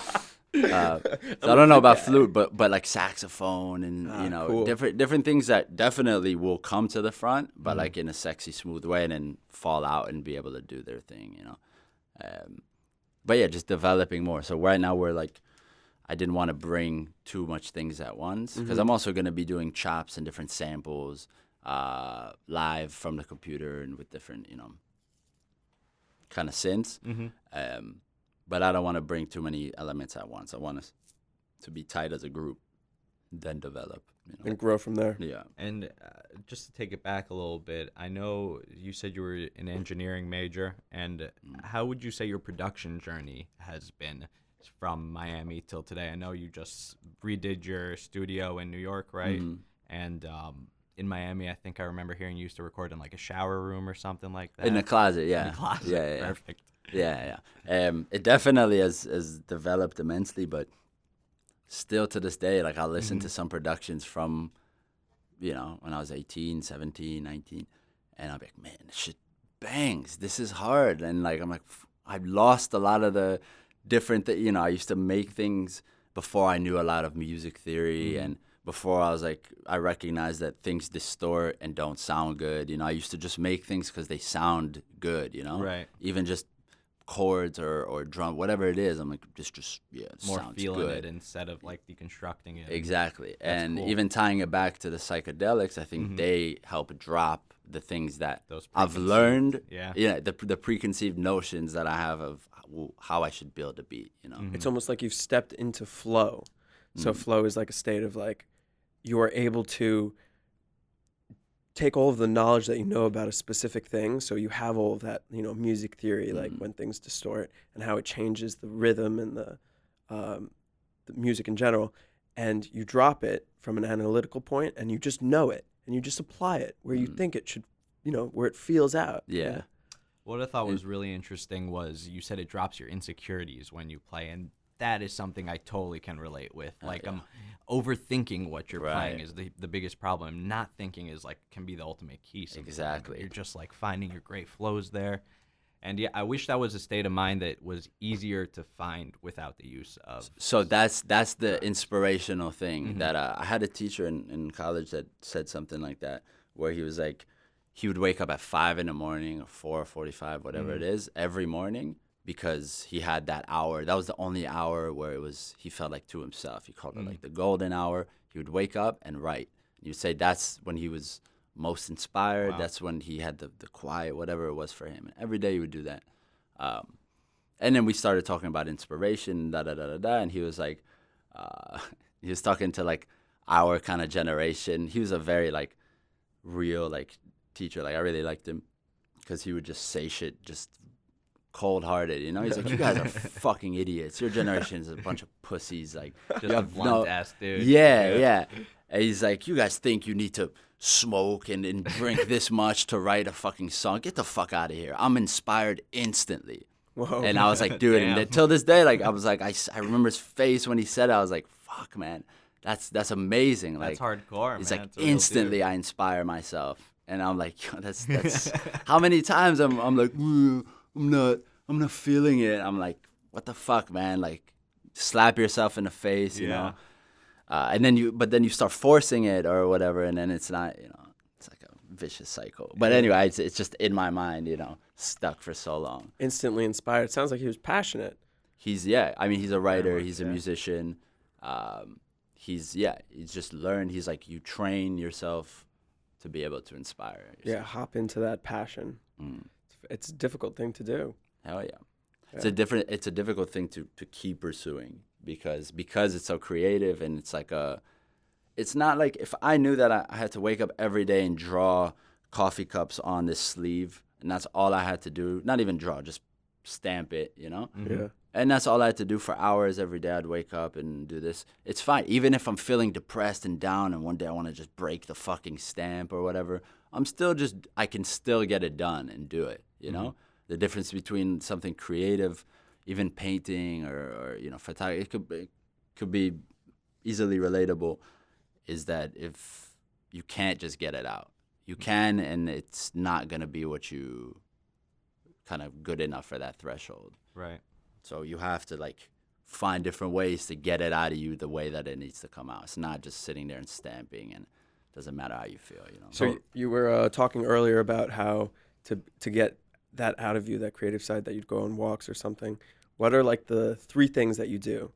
uh, so I don't know about flute, but but like saxophone and Ah, you know cool. different different things that definitely will come to the front, but Mm-hmm. like in a sexy, smooth way, and then fall out and be able to do their thing. You know, um, but yeah, just developing more. So right now we're like, I didn't want to bring too much things at once because I'm also going to be doing chops and different samples uh, live from the computer and with different, you know, kind of synths. Mm-hmm. Um, but I don't want to bring too many elements at once. I want us to be tight as a group, then develop. You know? and grow from there. Yeah. And uh, just to take it back a little bit, I know you said you were an engineering major, and how would you say your production journey has been from Miami till today? I know you just redid your studio in New York, right? Mhm. And um, in Miami, I think I remember hearing you used to record in like a shower room or something like that. In the closet, yeah. The closet. Yeah, yeah. Perfect. yeah, yeah. Um, it definitely has, has developed immensely, but still to this day, like I listen to some productions from, you know, when I was 18, 17, 19, and I'm like, man, this shit bangs. This is hard. And like, I'm like, I've lost a lot of the different, th- you know, I used to make things before I knew a lot of music theory and before I was like, I recognized that things distort and don't sound good. You know, I used to just make things because they sound good, you know? Right. Even just chords or, or drum, whatever it is. I'm like, just, just yeah, it More sounds feeling good. it instead of like deconstructing it. Exactly. and cool. even tying it back to the psychedelics, I think Mhm. they help drop the things that Those I've learned. Yeah. Yeah, the, the preconceived notions that I have of how- how I should build a beat, you know? Mhm. It's almost like you've stepped into flow. So Mm. flow is like a state of like you are able to take all of the knowledge that you know about a specific thing. So you have all of that, you know, music theory, like Mhm. when things distort and how it changes the rhythm and the um, the music in general. And you drop it from an analytical point, and you just know it, and you just apply it where you Mm. think it should, you know, where it feels out. you Yeah. What I thought was really interesting was you said it drops your insecurities when you play, and that is something I totally can relate with. Oh, Like yeah. I'm overthinking what you're playing is the the biggest problem. Not thinking is like can be the ultimate key. sometimes. Exactly. You're just like finding your great flows there. And yeah, I wish that was a state of mind that was easier to find without the use of. So that's that's the inspirational thing Mhm. that uh, I had a teacher in, in college that said something like that, where he was like, he would wake up at five in the morning or four forty-five, whatever it is, every morning because he had that hour. That was the only hour where it was he felt like to himself. He called it like the golden hour. He would wake up and write. You'd say that's when he was most inspired. Wow. That's when he had the, the quiet, whatever it was for him. And every day he would do that. Um, and then we started talking about inspiration, da da da da da. And he was like, uh, he was talking to like our kind of generation. He was a very like real like teacher. Like I really liked him because he would just say shit just cold hearted. You know, he's like, you guys are fucking idiots. Your generation is a bunch of pussies. Like, Just a blunt no- ass dude. yeah, yeah. And he's like, you guys think you need to smoke and, and drink this much to write a fucking song? Get the fuck out of here. I'm inspired instantly. Whoa. And I was like, dude, and Damn. till this day, like, I was like, I, I remember his face when he said it. I was like, fuck, man, that's that's amazing. That's like, hardcore. It's man. like That's a real dude. instantly I inspire myself, and I'm like, that's that's how many times I'm I'm like, I'm not I'm not feeling it. I'm like, what the fuck, man? Like, slap yourself in the face, you Yeah. know. Uh, and then you, but then you start forcing it or whatever, and then it's not, you know, it's like a vicious cycle. But anyway, it's, it's just in my mind, you know, stuck for so long. instantly inspired. Sounds like he was passionate. He's yeah, I mean, he's a writer, he's a yeah. musician. Um, he's yeah, he's just learned. He's like you train yourself to be able to inspire. Yeah, hop into that passion. Mm. It's a difficult thing to do. Hell yeah. It's a different it's a difficult thing to to keep pursuing because because it's so creative and it's like a it's not like if I knew that I, I had to wake up every day and draw coffee cups on this sleeve and that's all I had to do, not even draw, just stamp it, you know? Mhm. Yeah. And that's all I had to do for hours every day. I'd wake up and do this. It's fine. Even if I'm feeling depressed and down and one day I want to just break the fucking stamp or whatever, I'm still just, I can still get it done and do it, you know? The difference between something creative, even painting or, or you know, photography, it could, be, it could be easily relatable, is that if you can't just get it out, you can, and it's not going to be what you kind of good enough for that threshold. Right. So you have to like find different ways to get it out of you the way that it needs to come out. It's not just sitting there and stamping and it doesn't matter how you feel, you know. So you were uh, talking earlier about how to to get that out of you, that creative side, that you'd go on walks or something. what are like the three things that you do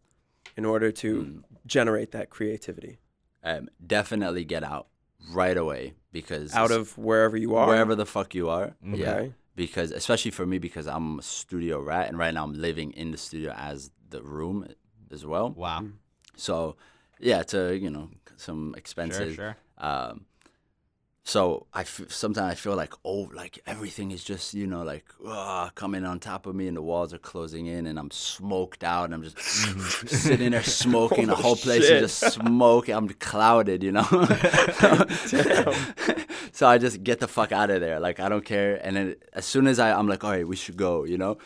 in order to Mm. generate that creativity Um, definitely get out right away because out of wherever you are? wherever the fuck you are. Yeah. Because especially for me, because I'm a studio rat, and right now I'm living in the studio as the room as well. Wow. So, yeah, to you know some Sure, sure. Um, so I f- sometimes I feel like oh, like everything is just you know like uh, coming on top of me, and the walls are closing in, and I'm smoked out, and I'm just sitting there smoking. the whole place shit. is just smoking. I'm clouded, you know. so I just get the fuck out of there. Like I don't care. And then as soon as I, I'm like, all right, we should go, you know.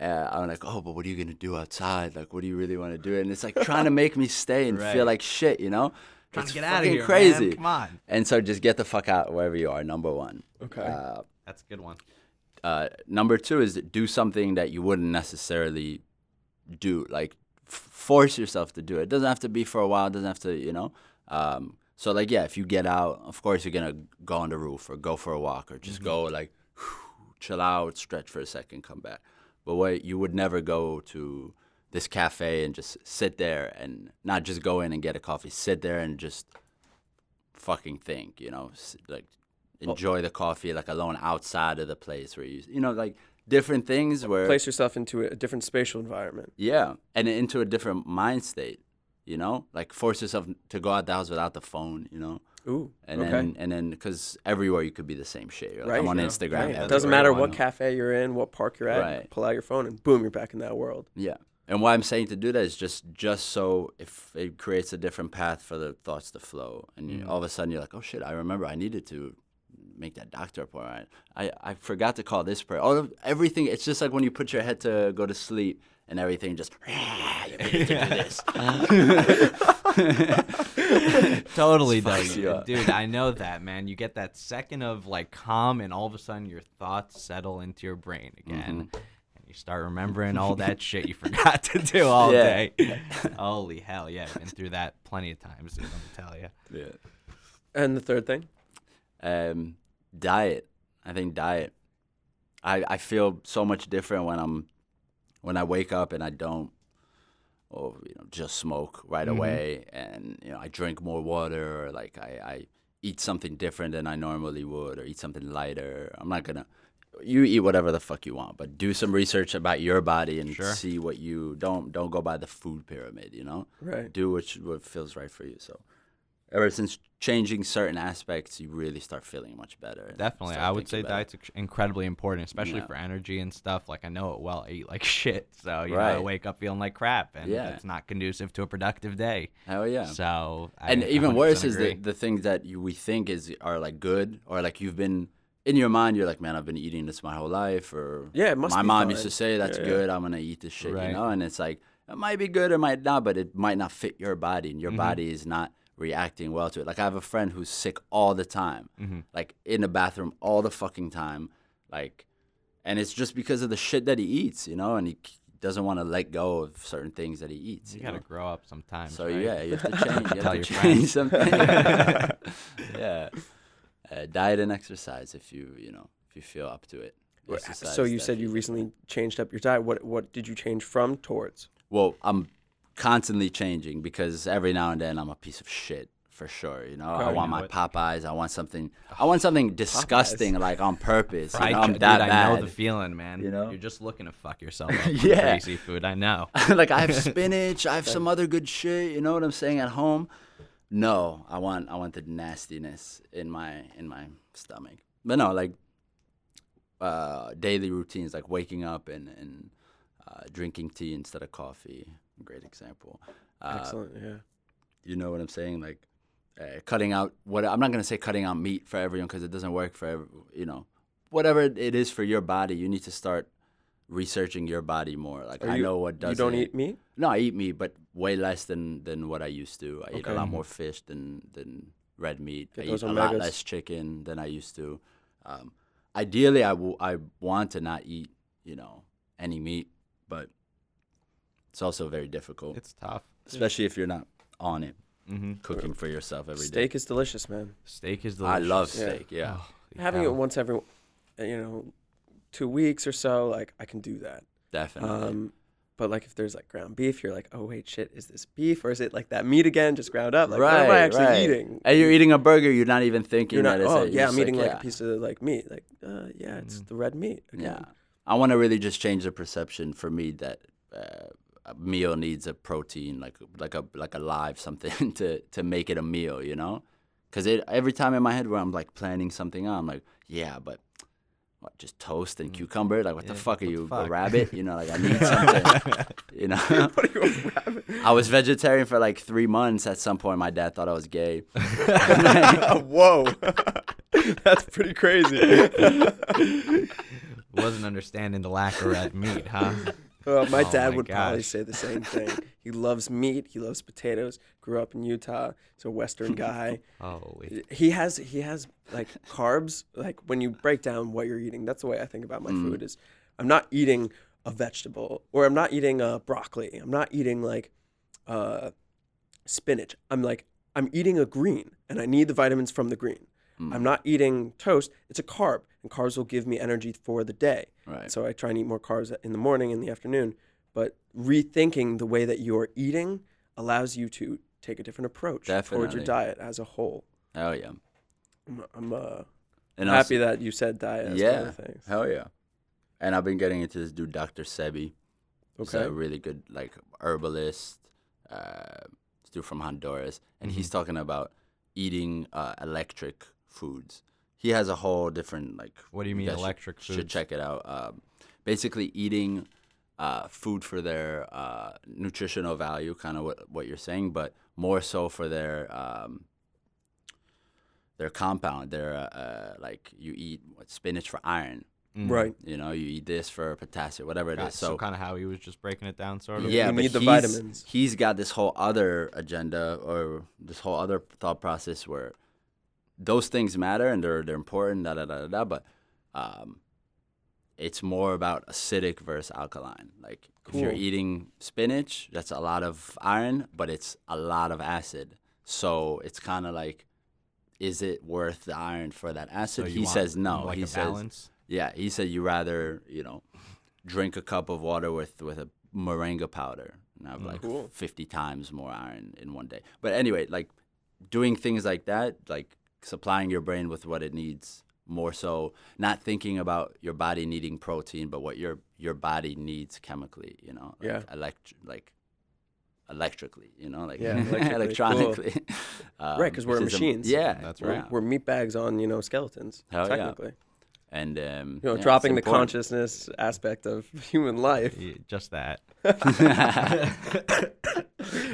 Uh, I'm like, oh, but what are you gonna do outside? Like, what do you really want to do? And it's like trying to make me stay and Right. feel like shit, you know. Trying it's to get out of here, crazy. Man. Come on. And so just get the fuck out wherever you are. Number one. Okay. Uh, That's a good one. uh, number two is do something that you wouldn't necessarily do. Like f- force yourself to do it. It doesn't have to be for a while. It doesn't have to, you know. Um, so like yeah, if you get out, of course you're gonna go on the roof or go for a walk or just go like chill out, stretch for a second, come back. But what you would never go to this cafe and just sit there and not just go in and get a coffee. Sit there and just fucking think, you know, like oh. enjoy the coffee like alone outside of the place where you, you know, like different things where Place yourself into a different spatial environment. yeah, and into a different mind state, you know, like force yourself to go out the house without the phone, you know, Ooh. and okay. then and then because everywhere you could be the same shit. You're like, Right. I'm on Yeah. Instagram. Right. It doesn't matter what cafe you're in, what park you're at. Right. Pull out your phone and boom, you're back in that world. Yeah. And why I'm saying to do that is just just so if it creates a different path for the thoughts to flow, and you, all of a sudden you're like, oh shit, I remember I needed to make that doctor appointment. I, I forgot to call this person. All of everything. It's just like when you put your head to go to sleep and everything just you to do this. Totally does, dude. I know that, man. You get that second of like calm, and all of a sudden your thoughts settle into your brain again, Mm-hmm. And you start remembering all that shit you forgot to do all Yeah. day. Holy hell, yeah, I've been through that plenty of times. Dude, let me tell you. yeah. And the third thing? Um, diet. I think diet. I I feel so much different when I'm when I wake up and I don't or you know just smoke right Mhm. away and you know I drink more water or like I, I eat something different than I normally would or eat something lighter. I'm not gonna you eat whatever the fuck you want, but do some research about your body and Sure. see what you don't don't go by the food pyramid, you know? Right. do what, you- what feels right for you. So, ever since changing certain aspects, you really start feeling much better. Definitely, I would say diet's incredibly important, especially Yeah. for energy and stuff. Like I know it well. I eat like shit, so you know I wake up feeling like crap, and Yeah. it's not conducive to a productive day. Oh yeah. So, I and even 100% worse is the the things that you, we think is are like good or like you've been in your mind. You're like, man, I've been eating this my whole life, or Yeah, it must my be mom fine. used to say that's Yeah, yeah. good. I'm gonna eat this shit, Right. you know. And it's like it might be good or might not, but it might not fit your body, Mm-hmm. and your body is not reacting well to it. Like I have a friend who's sick all the time, Mhm. like in the bathroom all the fucking time, like, and it's just because of the shit that he eats, you know, and he doesn't want to let go of certain things that he eats. you You, gotta know? grow up sometimes. So right? yeah, you have to change. You Tell have your to friends. change something. yeah, uh, diet and exercise if you you know if you feel up to it. Exercise So you said you definitely. recently changed up your diet. What what did you change from towards? Well, I'm constantly changing because every now and then I'm a piece of shit for sure. You know, I want my it. Popeyes. I want something. I want something disgusting, like on purpose. You know, I'm chi- that dude, bad. I know the feeling, man. you know? you're just looking to fuck yourself up. Yeah. crazy food. I know. like I have spinach, I have some other good shit. You know what I'm saying at home? No, I want I want the nastiness in my in my stomach. But no, like uh, daily routines, like waking up and and uh, drinking tea instead of coffee. Great example. Uh, Excellent. Yeah. you know what I'm saying? Like uh, cutting out what I'm not gonna say cutting out meat for everyone because it doesn't work for every, you know whatever it is for your body. You need to start researching your body more. Like Are I you- know what does. You don't eat meat. no, I eat meat, but way less than than what I used to. I eat a lot more fish than than red meat. Get I eat those a lot less chicken than I used to. Um, ideally, I w- I want to not eat you know any meat, but it's also very difficult, It's tough. especially if you're not on it hmm cooking for yourself every day. Steak is delicious, man. Steak is delicious. I love steak. Yeah. Oh, Having hell. it once every, uh, you know, two weeks or so, like I can do that. definitely. Um, but like if there's like ground beef, you're like, oh wait, shit, is this beef or is it like that meat again, just ground up? Like what am I actually eating? And you're eating a burger, you're not even thinking You're not. that Oh yeah, I'm eating like, yeah. a piece of like meat. Like uh, yeah, it's the red meat. Again. Yeah, I want to really just change the perception for me that uh, a meal needs a protein, like like a like a live something to to make it a meal, you know? Because it every time in my head where I'm like planning something out, I'm like, yeah, but what, just toast and mm. cucumber? Like, what the fuck are what the you, a rabbit? You know, like I need something, you know. What are you, a rabbit? I was vegetarian for like three months. At some point, my dad thought I was gay. Whoa, that's pretty crazy. Wasn't understanding the lack of red meat, huh? My Oh dad my would probably say the same thing. He loves meat. He loves potatoes. Grew up in Utah. He's a Western guy. Holy. he has he has like carbs. Like when you break down what you're eating, that's the way I think about my food. Is I'm not eating a vegetable or I'm not eating uh, broccoli. I'm not eating like uh, spinach. I'm like I'm eating a green, and I need the vitamins from the green. I'm not eating toast. It's a carb, and carbs will give me energy for the day. Right. So I try and eat more carbs in the morning and the afternoon. But rethinking the way that you're eating allows you to take a different approach towards your diet as a whole. Hell yeah. I'm, I'm uh, And happy also- that you said diet as one yeah. of the things. Hell yeah. And I've been getting into this dude, Dr. Sebi. He's Okay. a really good like herbalist. Uh, dude from Honduras, and Mm-hmm. he's talking about eating uh, electric foods. He has a whole different like. What do you mean guys should- electric Should foods? check it out. Um, basically, eating uh, food for their uh, nutritional value, kind of what what you're saying, but more so for their um, their compound. Their uh, uh, like you eat what, spinach for iron. Right. You know, you eat this for potassium, whatever it is. Got- so So, kind of how he was just breaking it down, sort of. yeah, You but need the vitamins. He's got this whole other agenda or this whole other thought process where those things matter and they're they're important, da da da da. da but um, it's more about acidic versus alkaline. Like if you're eating spinach, that's a lot of iron, but it's a lot of acid. So it's kind of like, is it worth the iron for that acid? you he want says no. Like he a says balance. yeah, he said you rather you know drink a cup of water with with a moringa powder and have like Cool. fifty times more iron in one day. But anyway, like doing things like that, like supplying your brain with what it needs more so not thinking about your body needing protein but what your your body needs chemically you know like Yeah. elect- like electrically you know like Yeah, electrically. electronically um, Right, 'cause we're which is a- machines. yeah That's We're, right. we're meat bags on you know skeletons. Hell yeah. technically, and um, you know, yeah, dropping the consciousness aspect of human life Yeah, just that.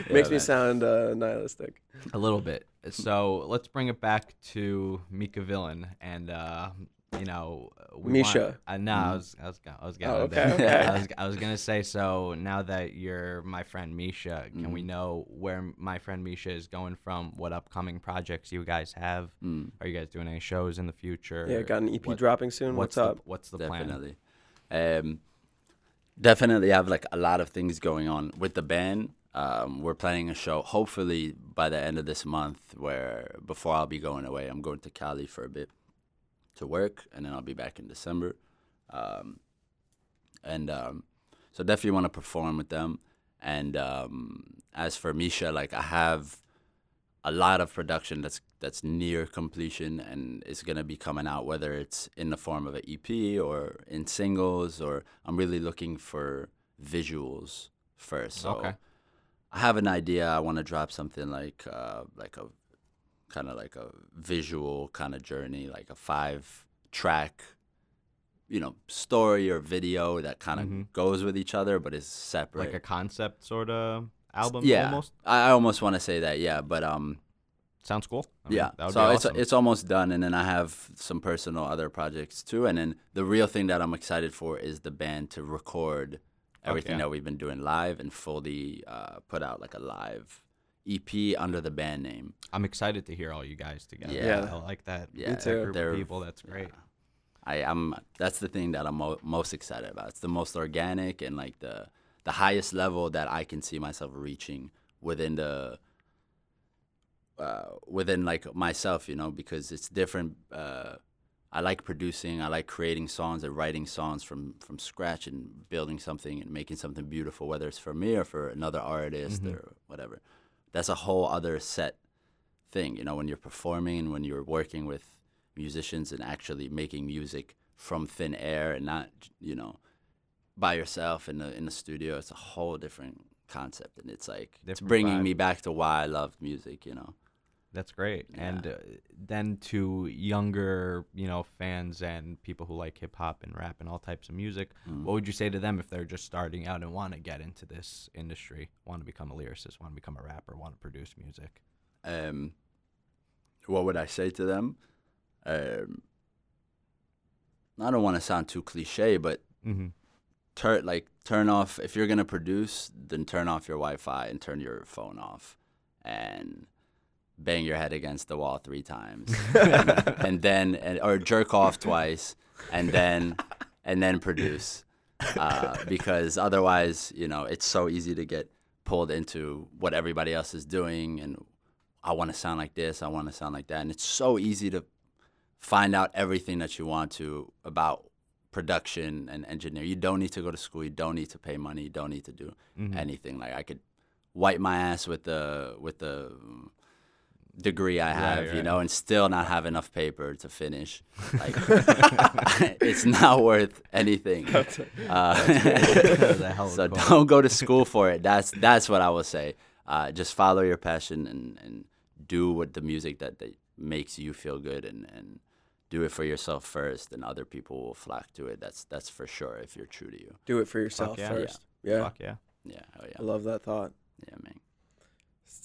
makes me sound uh, nihilistic. A little bit. So let's bring it back to Mika Villain and uh, you know we Mesha. Want, uh, no, I was I was go- I was going Oh, there. okay, okay. I was I was gonna say so. Now that you're my friend Mesha, can Mm-hmm. we know where my friend Mesha is going from? What upcoming projects you guys have? Mm. Are you guys doing any shows in the future? Yeah, got an EP What- dropping soon. What's, the, up? What's the plan? definitely. Um, definitely have like a lot of things going on with the band. Um, we're planning a show hopefully by the end of this month. Where before I'll be going away, I'm going to Cali for a bit to work, and then I'll be back in December. Um, and um, so definitely want to perform with them. And um, as for Mesha, like I have a lot of production that's that's near completion and is gonna be coming out, whether it's in the form of an EP or in singles, or I'm really looking for visuals first. So Okay. I have an idea. I want to drop something like uh, like a kind of like a visual kind of journey, like a five track, you know, story or video that kind of Mhm. goes with each other, but is separate. Like a concept sort of album? yeah, almost I, I almost want to say that. Yeah, but um, sounds cool. I mean, yeah. that would So be it's awesome. it's almost done, and then I have some personal other projects too, and then the real thing that I'm excited for is the band to record everything yeah. that we've been doing live and fully uh, put out like a live EP under the band name. I'm excited to hear all you guys together. Yeah. I like that. Yeah, that too. group they're- of people. That's great. I am that's the thing that I'm mo- most excited about. It's the most organic and like the the highest level that I can see myself reaching within the uh, within like myself, you know, because it's different. Uh, I like producing. I like creating songs and writing songs from from scratch and building something and making something beautiful, whether it's for me or for another artist mm-hmm. or whatever. That's a whole other set thing, you know, when you're performing and when you're working with musicians and actually making music from thin air and not, you know, by yourself in the in the studio. It's a whole different concept, and it's like it's bringing vibe. me back to why I loved music, you know. That's great. And uh, then to younger, you know, fans and people who like hip hop and rap and all types of music, Mm. what would you say to them if they're just starting out and want to get into this industry, want to become a lyricist, want to become a rapper, want to produce music? um, what would I say to them? Um, I don't want to sound too cliche, but Mm-hmm. turn like turn off if you're gonna produce, then turn off your Wi-Fi and turn your phone off, and bang your head against the wall three times, and then and, or jerk off twice, and then and then produce, uh, because otherwise, you know, it's so easy to get pulled into what everybody else is doing and I want to sound like this, I want to sound like that. And it's so easy to find out everything that you want to about production and engineer. You don't need to go to school, you don't need to pay money, you don't need to do Mm-hmm. anything. Like I could wipe my ass with the with the degree I have, you right. know, and still not have enough paper to finish. Like it's not worth anything. Uh, That's a hell of so quote. don't go to school for it. That's that's what I will say. Uh, just follow your passion and, and do what the music that, that makes you feel good and, and do it for yourself first, and other people will flock to it. That's that's for sure if you're true to you. Do it for yourself yeah. first. Yeah. Fuck yeah. Yeah, oh I love that thought. yeah, man.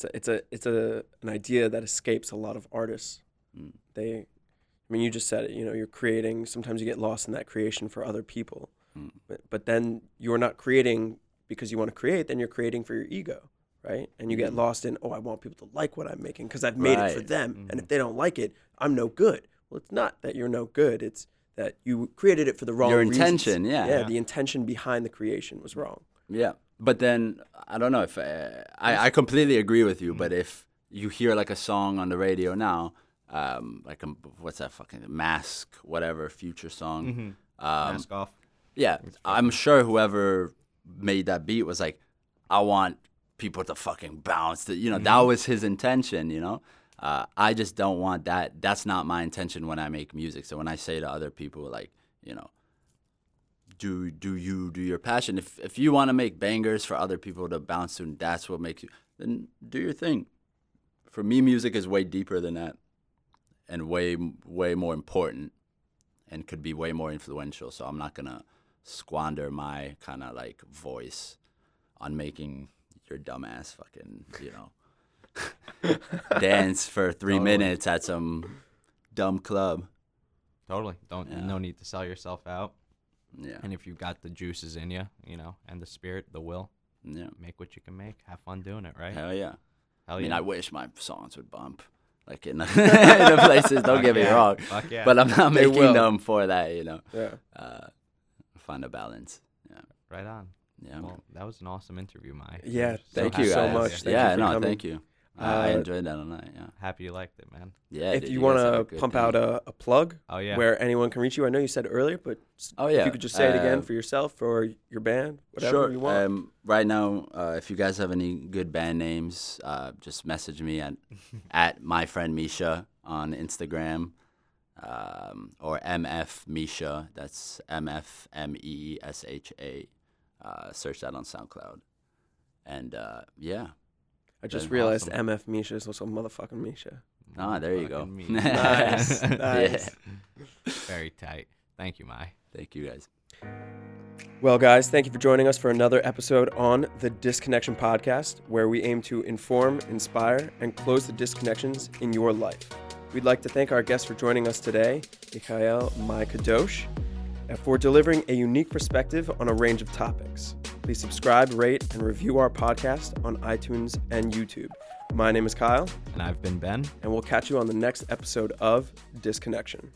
It's a, it's a it's a an idea that escapes a lot of artists. Mm. They, I mean, you just said it. You know, you're creating. Sometimes you get lost in that creation for other people, Mm. but, but then you're not creating because you want to create. Then you're creating for your ego, right? And you get Mhm. lost in, oh, I want people to like what I'm making because I've made it for them, and Mhm. if they don't like it, I'm no good. Well, it's not that you're no good. It's that you created it for the wrong Your intention, yeah. yeah, Yeah. the intention behind the creation was wrong. Yeah, but then I don't know if uh, I I completely agree with you. But if you hear like a song on the radio now, um, like a, what's that fucking mask, whatever future song, Mm-hmm. um, Mask off. Yeah, I'm sure whoever made that beat was like, I want people to fucking bounce. To, you know, that was his intention. You know, uh, I just don't want that. That's not my intention when I make music. So when I say to other people, like, you know, do do you do your passion? If if you want to make bangers for other people to bounce to, and that's what makes you, then do your thing. For me, music is way deeper than that, and way way more important, and could be way more influential. So I'm not gonna squander my kind of like voice on making your dumbass fucking you know dance for three Totally. minutes at some dumb club. Totally. Don't Yeah. no need to sell yourself out. Yeah, And if you've got the juices in you, you know, and the spirit, the will, yeah. make what you can make. Have fun doing it, right? Hell yeah. Hell I mean, yeah. I wish my songs would bump, like in the, in the places. Don't Fuck get me yeah. wrong, Fuck yeah. but I'm not They making will. them for that. You know, Yeah. uh, find a balance. Yeah, right on. yeah. man. Well, that was an awesome interview, Mike. Yeah, thank you so guys. much. Thank yeah, you for no, coming. thank you. I Uh, enjoyed that a lot. Yeah, Happy you liked it, man. yeah. if dude, you guys want to pump thing. out a, a plug Oh yeah. where anyone can reach you, I know you said earlier, but s- Oh if yeah. you could just say it again Uh, for yourself or your band, whatever sure. you want. Um, right now, uh, if you guys have any good band names, uh, just message me at at my friend Mesha on Instagram, um, or MF Mesha. That's M F M E S H A. Uh, search that on SoundCloud. And uh, yeah, I just that's realized awesome. MF Mesha is also motherfucking Mesha. ah, there you go. Fucking me. Nice, Yeah. nice. Very tight. Thank you, Mai. Thank you guys. Well, guys, thank you for joining us for another episode on the Disconnection Podcast, where we aim to inform, inspire, and close the disconnections in your life. We'd like to thank our guests for joining us today, Mikhail Mai Kadosh, and for delivering a unique perspective on a range of topics. Please subscribe, rate, and review our podcast on iTunes and YouTube. My name is Kyle, And I've been Ben. and we'll catch you on the next episode of Disconnection.